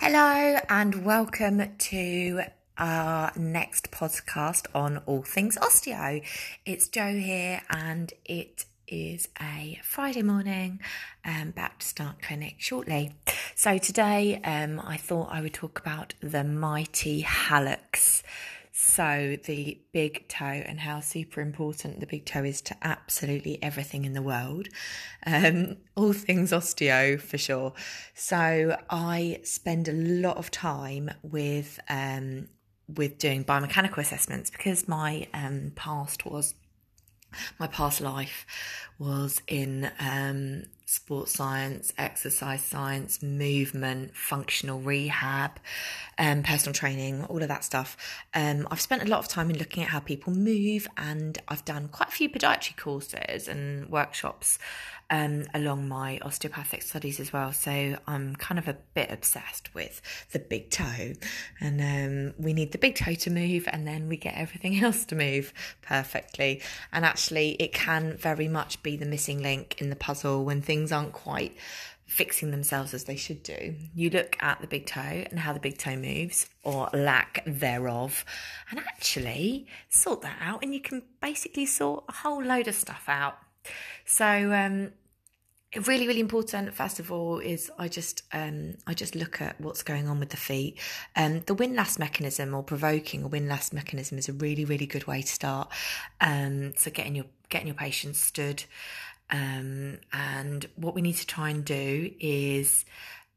Hello, and welcome to our next podcast on all things osteo. It's Joe here, and it is a Friday morning. Um, back to start clinic shortly. So today, um, I thought I would talk about the mighty hallux. So, the big toe and how super important the big toe is to absolutely everything in the world. Um, all things osteo for sure. So, I spend a lot of time with um, with doing biomechanical assessments because my um, past was my past life was in um, sports science, exercise science, movement, functional rehab, um, personal training, all of that stuff. Um, I've spent a lot of time in looking at how people move, and I've done quite a few podiatry courses and workshops um, along my osteopathic studies as well. So I'm kind of a bit obsessed with the big toe, and um, we need the big toe to move, and then we get everything else to move perfectly. And actually, it can very much be the missing link in the puzzle when things aren't quite fixing themselves as they should do. You look at the big toe and how the big toe moves, or lack thereof, and actually sort that out, and you can basically sort a whole load of stuff out. So, um, really really important first of all is i just um i just look at what's going on with the feet. Um the windlass mechanism or provoking a windlass mechanism is a really really good way to start. Um so getting your getting your patients stood. Um and what we need to try and do is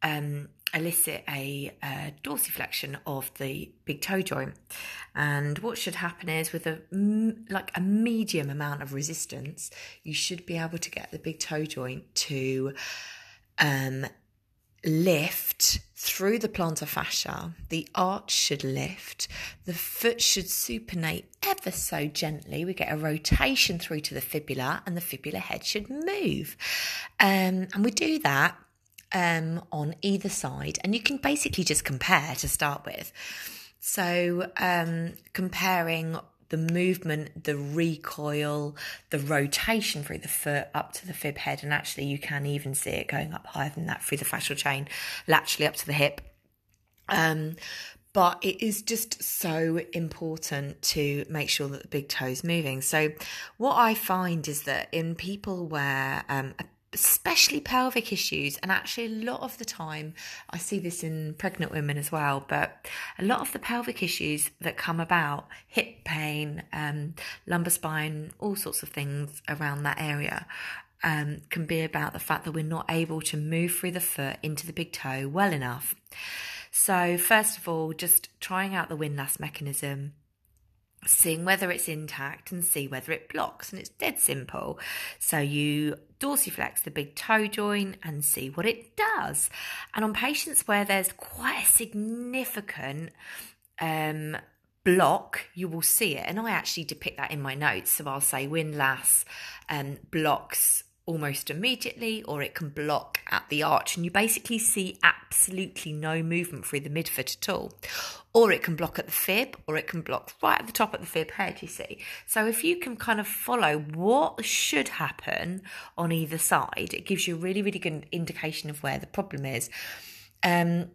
um elicit a, a dorsiflexion of the big toe joint. And what should happen is with a like a medium amount of resistance you should be able to get the big toe joint to um, lift through the plantar fascia. The arch should lift. The foot should supinate ever so gently. We get a rotation through to the fibula and the fibula head should move. Um, and we do that um, on either side, and you can basically just compare to start with. So, um, comparing the movement, the recoil, the rotation through the foot up to the fib head, and actually you can even see it going up higher than that through the fascial chain, laterally up to the hip. Um, but it is just so important to make sure that the big toe is moving. So, what I find is that in people where um, a especially pelvic issues. And actually, a lot of the time, I see this in pregnant women as well, but a lot of the pelvic issues that come about hip pain, um, lumbar spine, all sorts of things around that area. Um, can be about the fact that we're not able to move through the foot into the big toe well enough. So, first of all, just trying out the windlass mechanism, seeing whether it's intact and see whether it blocks. And it's dead simple. So you dorsiflex the big toe joint and see what it does. And on patients where there's quite a significant um, block, you will see it. And I actually depict that in my notes. So I'll say windlass um, blocks almost immediately, or it can block at the arch, and you basically see absolutely no movement through the midfoot at all. Or it can block at the fib, or it can block right at the top of the fib head, you see. So if you can kind of follow what should happen on either side, it gives you a really, really good indication of where the problem is. Um,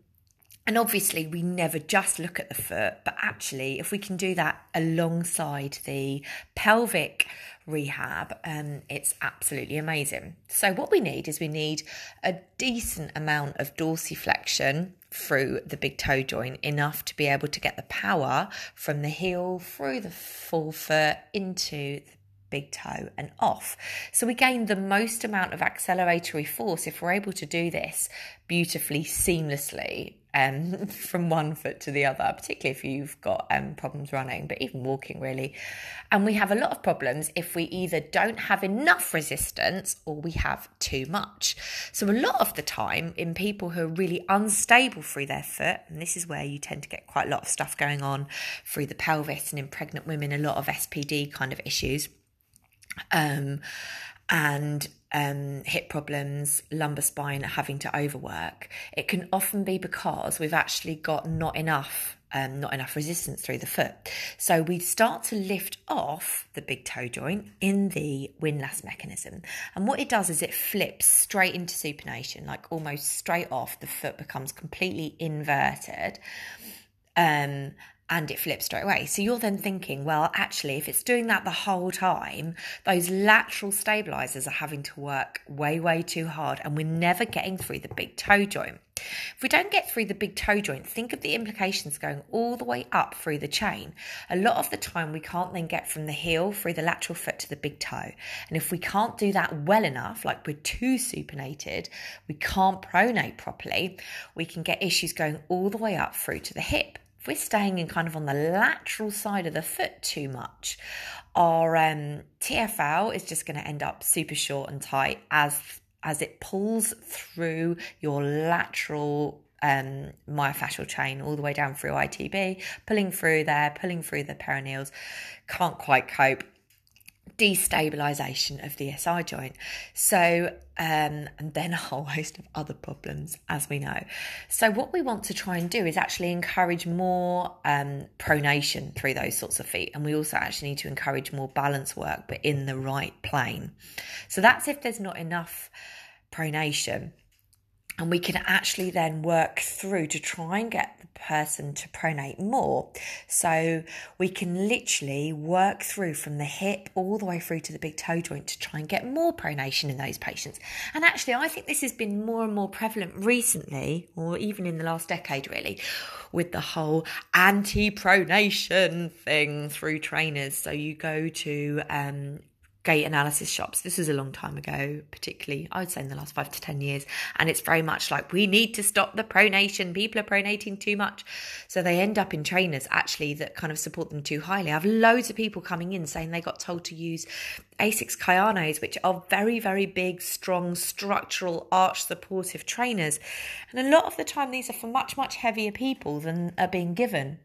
and obviously, we never just look at the foot, but actually, if we can do that alongside the pelvic rehab, um, it's absolutely amazing. So, what we need is we need a decent amount of dorsiflexion through the big toe joint, enough to be able to get the power from the heel through the forefoot into the big toe and off. So we gain the most amount of acceleratory force if we're able to do this beautifully, seamlessly um, from one foot to the other, particularly if you've got um, problems running, but even walking really. And we have a lot of problems if we either don't have enough resistance or we have too much. So, a lot of the time, in people who are really unstable through their foot, and this is where you tend to get quite a lot of stuff going on through the pelvis, and in pregnant women, a lot of SPD kind of issues. Um, and um, hip problems, lumbar spine having to overwork, it can often be because we've actually got not enough um, not enough resistance through the foot. So we start to lift off the big toe joint in the windlass mechanism. And what it does is it flips straight into supination, like almost straight off. The foot becomes completely inverted. Um, and it flips straight away. So you're then thinking, well, actually, if it's doing that the whole time, those lateral stabilizers are having to work way, way too hard, and we're never getting through the big toe joint. If we don't get through the big toe joint, think of the implications going all the way up through the chain. A lot of the time, we can't then get from the heel through the lateral foot to the big toe. And if we can't do that well enough, like we're too supinated, we can't pronate properly, we can get issues going all the way up through to the hip if we're staying in kind of on the lateral side of the foot too much, our um, TFL is just going to end up super short and tight as as it pulls through your lateral um, myofascial chain all the way down through ITB, pulling through there, pulling through the peroneals. Can't quite cope destabilization of the SI joint. So, um, and then a whole host of other problems, as we know. So, what we want to try and do is actually encourage more um, pronation through those sorts of feet. And we also actually need to encourage more balance work, but in the right plane. So, that's if there's not enough pronation and we can actually then work through to try and get person to pronate more. So we can literally work through from the hip all the way through to the big toe joint to try and get more pronation in those patients. And actually, I think this has been more and more prevalent recently, or even in the last decade, really, with the whole anti pronation thing through trainers. So you go to um, gait analysis shops. This was a long time ago, particularly, I would say in the last five to 10 years. And it's very much like, we need to stop the pronation. People are pronating too much. So they end up in trainers actually that kind of support them too highly. I have loads of people coming in saying they got told to use Asics Kayanos, which are very, very big, strong, structural, arch supportive trainers. And a lot of the time, these are for much, much heavier people than are being given.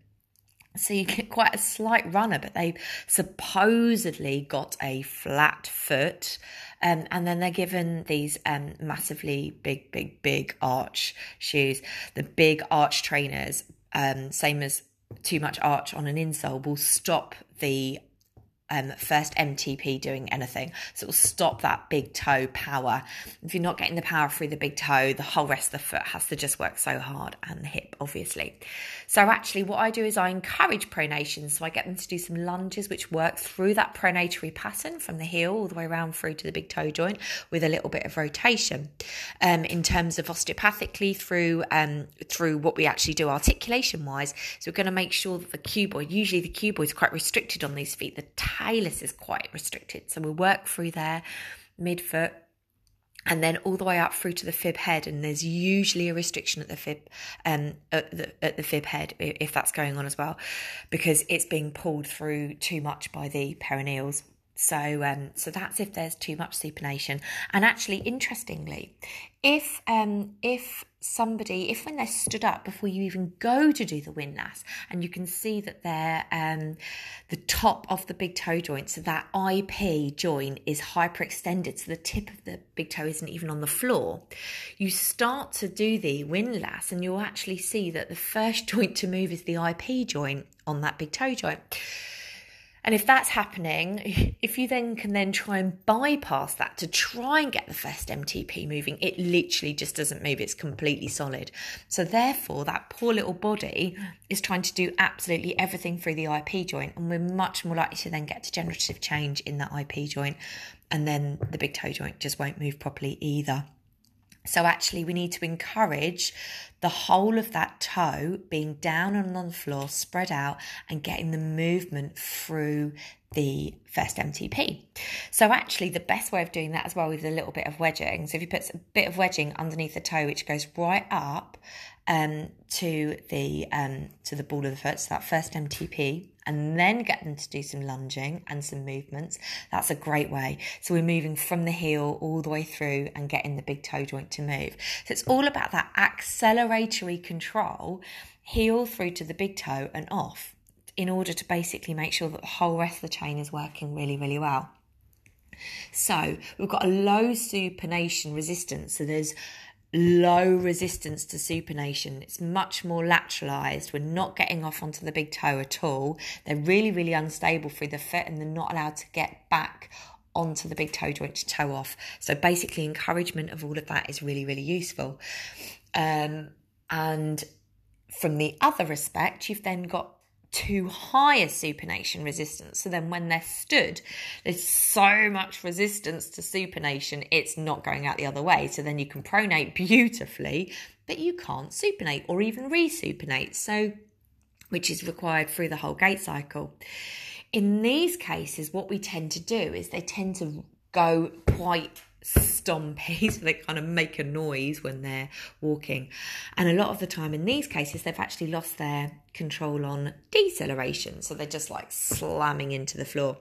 So you get quite a slight runner, but they've supposedly got a flat foot. Um, and then they're given these um, massively big, big, big arch shoes. The big arch trainers, um, same as too much arch on an insole, will stop the um, first MTP doing anything. So it will stop that big toe power. If you're not getting the power through the big toe, the whole rest of the foot has to just work so hard, and the hip, obviously. So actually, what I do is I encourage pronation. So I get them to do some lunges, which work through that pronatory pattern from the heel all the way around through to the big toe joint with a little bit of rotation. Um, in terms of osteopathically through um, through what we actually do articulation wise. So we're going to make sure that the cuboid, usually the cuboid is quite restricted on these feet. The talus is quite restricted. So we'll work through there, midfoot, and then all the way up through to the fib head. And there's usually a restriction at the fib, um, at the, at the fib head if that's going on as well, because it's being pulled through too much by the peroneals. So, um, so that's if there's too much supination. And actually, interestingly, if um, if somebody, if when they're stood up before you even go to do the windlass, and you can see that they're um, the top of the big toe joint, so that IP joint is hyperextended, so the tip of the big toe isn't even on the floor. You start to do the windlass, and you'll actually see that the first joint to move is the IP joint on that big toe joint. And if that's happening, if you then can then try and bypass that to try and get the first MTP moving, it literally just doesn't move. It's completely solid. So therefore, that poor little body is trying to do absolutely everything through the IP joint, and we're much more likely to then get degenerative change in that IP joint, and then the big toe joint just won't move properly either. So, actually, we need to encourage the whole of that toe being down and on the floor, spread out, and getting the movement through the first MTP. So, actually, the best way of doing that as well is a little bit of wedging. So, if you put a bit of wedging underneath the toe, which goes right up um, to the um, to the ball of the foot, so that first MTP, and then get them to do some lunging and some movements. That's a great way. So we're moving from the heel all the way through and getting the big toe joint to move. So it's all about that acceleratory control, heel through to the big toe and off, in order to basically make sure that the whole rest of the chain is working really, really well. So we've got a low supination resistance. So there's low resistance to supination. It's much more lateralized. We're not getting off onto the big toe at all. They're really, really unstable through the foot and they're not allowed to get back onto the big toe joint to toe off. So basically, encouragement of all of that is really, really useful. Um, and from the other respect, you've then got too high a supination resistance. So then when they're stood, there's so much resistance to supination, it's not going out the other way. So then you can pronate beautifully, but you can't supinate or even resupinate. So which is required through the whole gait cycle. In these cases, what we tend to do is they tend to go quite stompy, so they kind of make a noise when they're walking. And a lot of the time in these cases, they've actually lost their control on deceleration, so they're just like slamming into the floor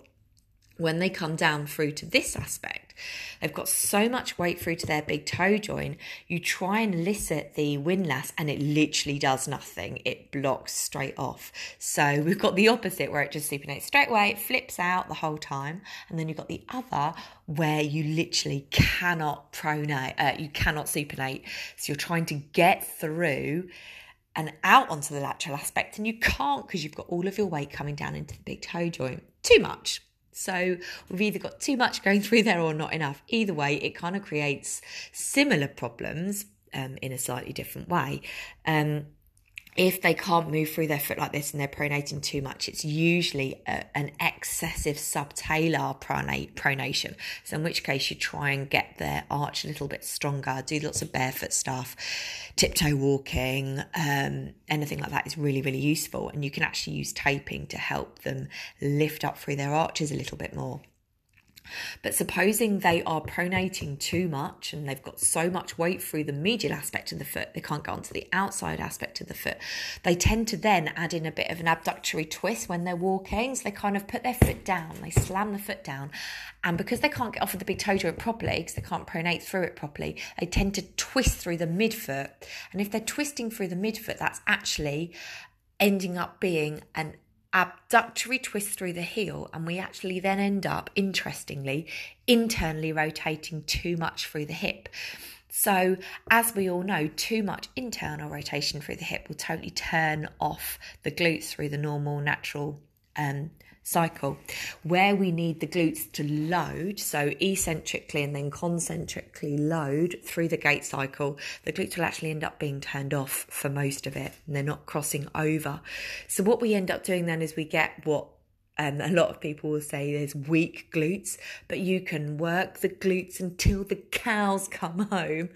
when they come down through to this aspect, they've got so much weight through to their big toe joint. You try and elicit the windlass, and it literally does nothing. It blocks straight off. So we've got the opposite where it just supinates straight away, it flips out the whole time, and then you've got the other where you literally cannot pronate, uh, you cannot supinate. So you're trying to get through and out onto the lateral aspect, and you can't because you've got all of your weight coming down into the big toe joint. Too much. So we've either got too much going through there or not enough. Either way, it kind of creates similar problems um, in a slightly different way. Um, if they can't move through their foot like this and they're pronating too much, it's usually a, an excessive subtalar pronate, pronation. So, in which case, you try and get their arch a little bit stronger, do lots of barefoot stuff, tiptoe walking, um, anything like that is really, really useful. And you can actually use taping to help them lift up through their arches a little bit more. But supposing they are pronating too much and they've got so much weight through the medial aspect of the foot, they can't go onto the outside aspect of the foot. They tend to then add in a bit of an abductory twist when they're walking. So they kind of put their foot down, they slam the foot down. And because they can't get off of the big toe joint properly, because they can't pronate through it properly, they tend to twist through the midfoot. And if they're twisting through the midfoot, that's actually ending up being an abductory twist through the heel, and we actually then end up, interestingly, internally rotating too much through the hip. So, as we all know, too much internal rotation through the hip will totally turn off the glutes through the normal, natural um, cycle where we need the glutes to load, so eccentrically and then concentrically load through the gait cycle, the glutes will actually end up being turned off for most of it and they're not crossing over. So, what we end up doing then is we get what um, a lot of people will say there's weak glutes, but you can work the glutes until the cows come home.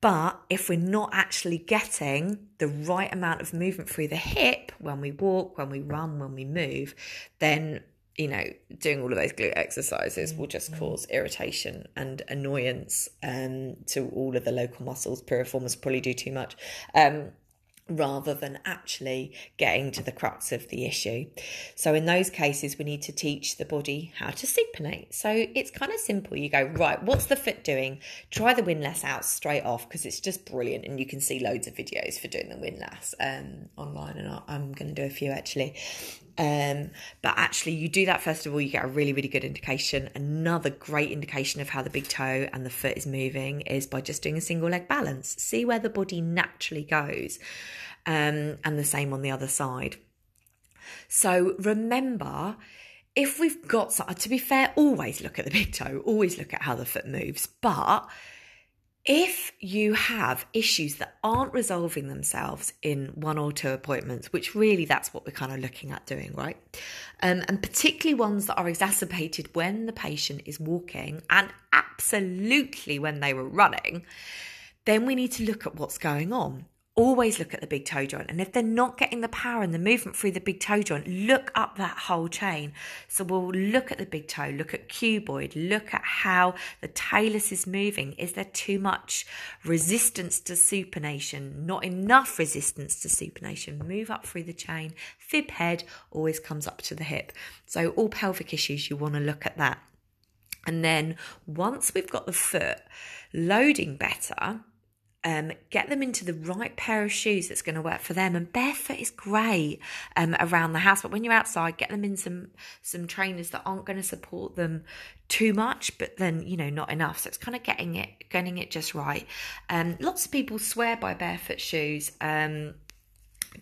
But if we're not actually getting the right amount of movement through the hip when we walk, when we run, when we move, then you know, doing all of those glute exercises will just mm-hmm. cause irritation and annoyance um, to all of the local muscles. Piriformis probably do too much. Um, rather than actually getting to the crux of the issue. So, in those cases, we need to teach the body how to supinate. So, it's kind of simple. You go, right, what's the foot doing? Try the windlass out straight off because it's just brilliant. And you can see loads of videos for doing the windlass um, online, and I'm going to do a few actually. Um, but actually, you do that first of all, you get a really, really good indication. Another great indication of how the big toe and the foot is moving is by just doing a single leg balance. See where the body naturally goes, um, and the same on the other side. So remember, if we've got, to be fair, always look at the big toe, always look at how the foot moves, but if you have issues that aren't resolving themselves in one or two appointments, which really that's what we're kind of looking at doing, right? Um, and particularly ones that are exacerbated when the patient is walking and absolutely when they were running, then we need to look at what's going on always look at the big toe joint. And if they're not getting the power and the movement through the big toe joint, look up that whole chain. So we'll look at the big toe, look at cuboid, look at how the talus is moving. Is there too much resistance to supination? Not enough resistance to supination. Move up through the chain. Fib head always comes up to the hip. So all pelvic issues, you want to look at that. And then once we've got the foot loading better, um, get them into the right pair of shoes that's going to work for them. And barefoot is great um, around the house, but when you're outside, get them in some some trainers that aren't going to support them too much, but then you know not enough. So it's kind of getting it getting it just right. Um, lots of people swear by barefoot shoes. Um,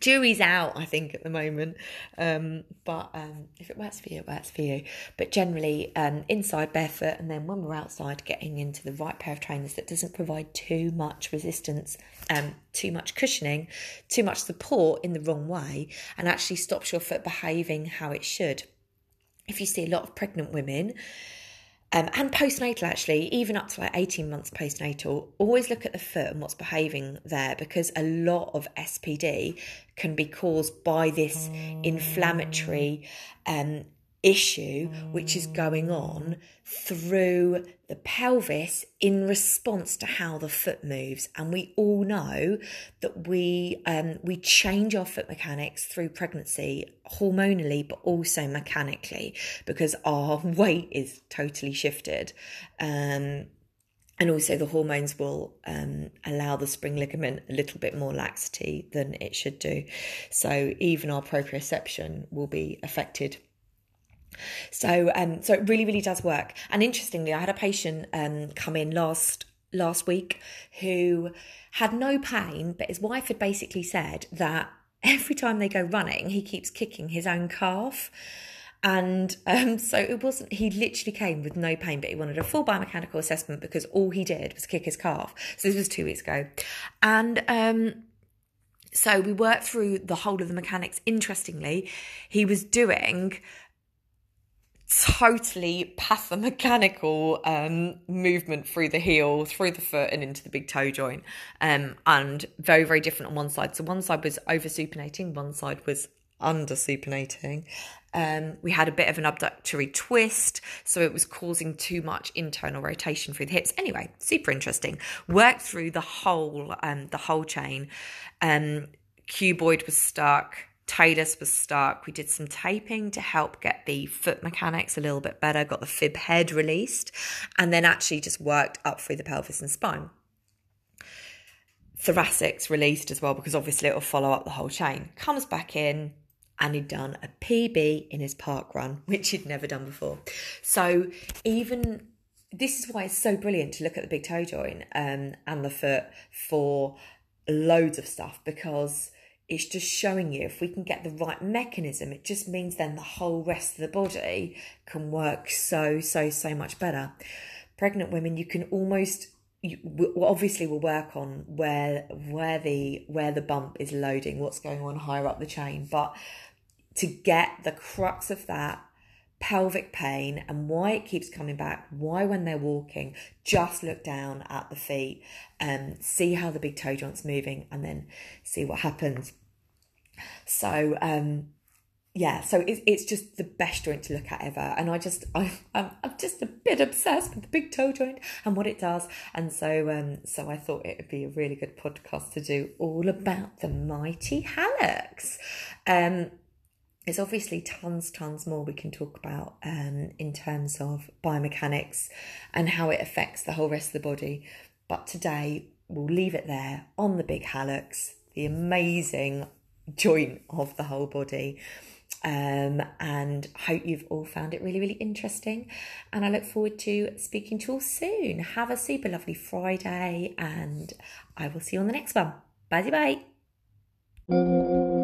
jury's out, I think, at the moment. Um, but um, if it works for you, it works for you. But generally, um, inside barefoot, and then when we're outside, getting into the right pair of trainers that doesn't provide too much resistance, um, too much cushioning, too much support in the wrong way, and actually stops your foot behaving how it should. If you see a lot of pregnant women, um, and postnatal, actually, even up to like 18 months postnatal, always look at the foot and what's behaving there because a lot of SPD can be caused by this inflammatory um, issue which is going on through the pelvis in response to how the foot moves. And we all know that we um, we change our foot mechanics through pregnancy hormonally but also mechanically because our weight is totally shifted. Um, and also the hormones will um, allow the spring ligament a little bit more laxity than it should do. So even our proprioception will be affected so, um, so it really, really does work. And interestingly, I had a patient um, come in last last week who had no pain, but his wife had basically said that every time they go running, he keeps kicking his own calf. And um, so it wasn't, he literally came with no pain, but he wanted a full biomechanical assessment because all he did was kick his calf. So this was two weeks ago. And um, so we worked through the whole of the mechanics. Interestingly, he was doing totally pathomechanical um, movement through the heel, through the foot, and into the big toe joint. Um, and very, very different on one side. So one side was over supinating, one side was under supinating. Um, we had a bit of an abductory twist, so it was causing too much internal rotation through the hips. Anyway, super interesting. Worked through the whole um, the whole chain. Um, cuboid was stuck Talus was stuck. We did some taping to help get the foot mechanics a little bit better, got the fib head released, and then actually just worked up through the pelvis and spine. Thoracics released as well because obviously it'll follow up the whole chain. Comes back in and he'd done a PB in his park run, which he'd never done before. So even this is why it's so brilliant to look at the big toe joint um, and the foot for loads of stuff because it's just showing you if we can get the right mechanism, it just means then the whole rest of the body can work so, so, so much better. Pregnant women, you can almost you, obviously we'll work on where where the where the bump is loading, what's going on higher up the chain, but to get the crux of that pelvic pain and why it keeps coming back, why when they're walking, just look down at the feet and see how the big toe joint's moving and then see what happens. So, um, yeah, so it's, it's just the best joint to look at ever. And I just, I, I'm, I'm just a bit obsessed with the big toe joint and what it does. And so, um, so I thought it would be a really good podcast to do all about the mighty hallux. Um, there's obviously tons, tons more we can talk about um, in terms of biomechanics and how it affects the whole rest of the body. But today we'll leave it there on the big hallux, the amazing joint of the whole body. Um, and hope you've all found it really, really interesting. And I look forward to speaking to you all soon. Have a super lovely Friday, and I will see you on the next one. Bye bye.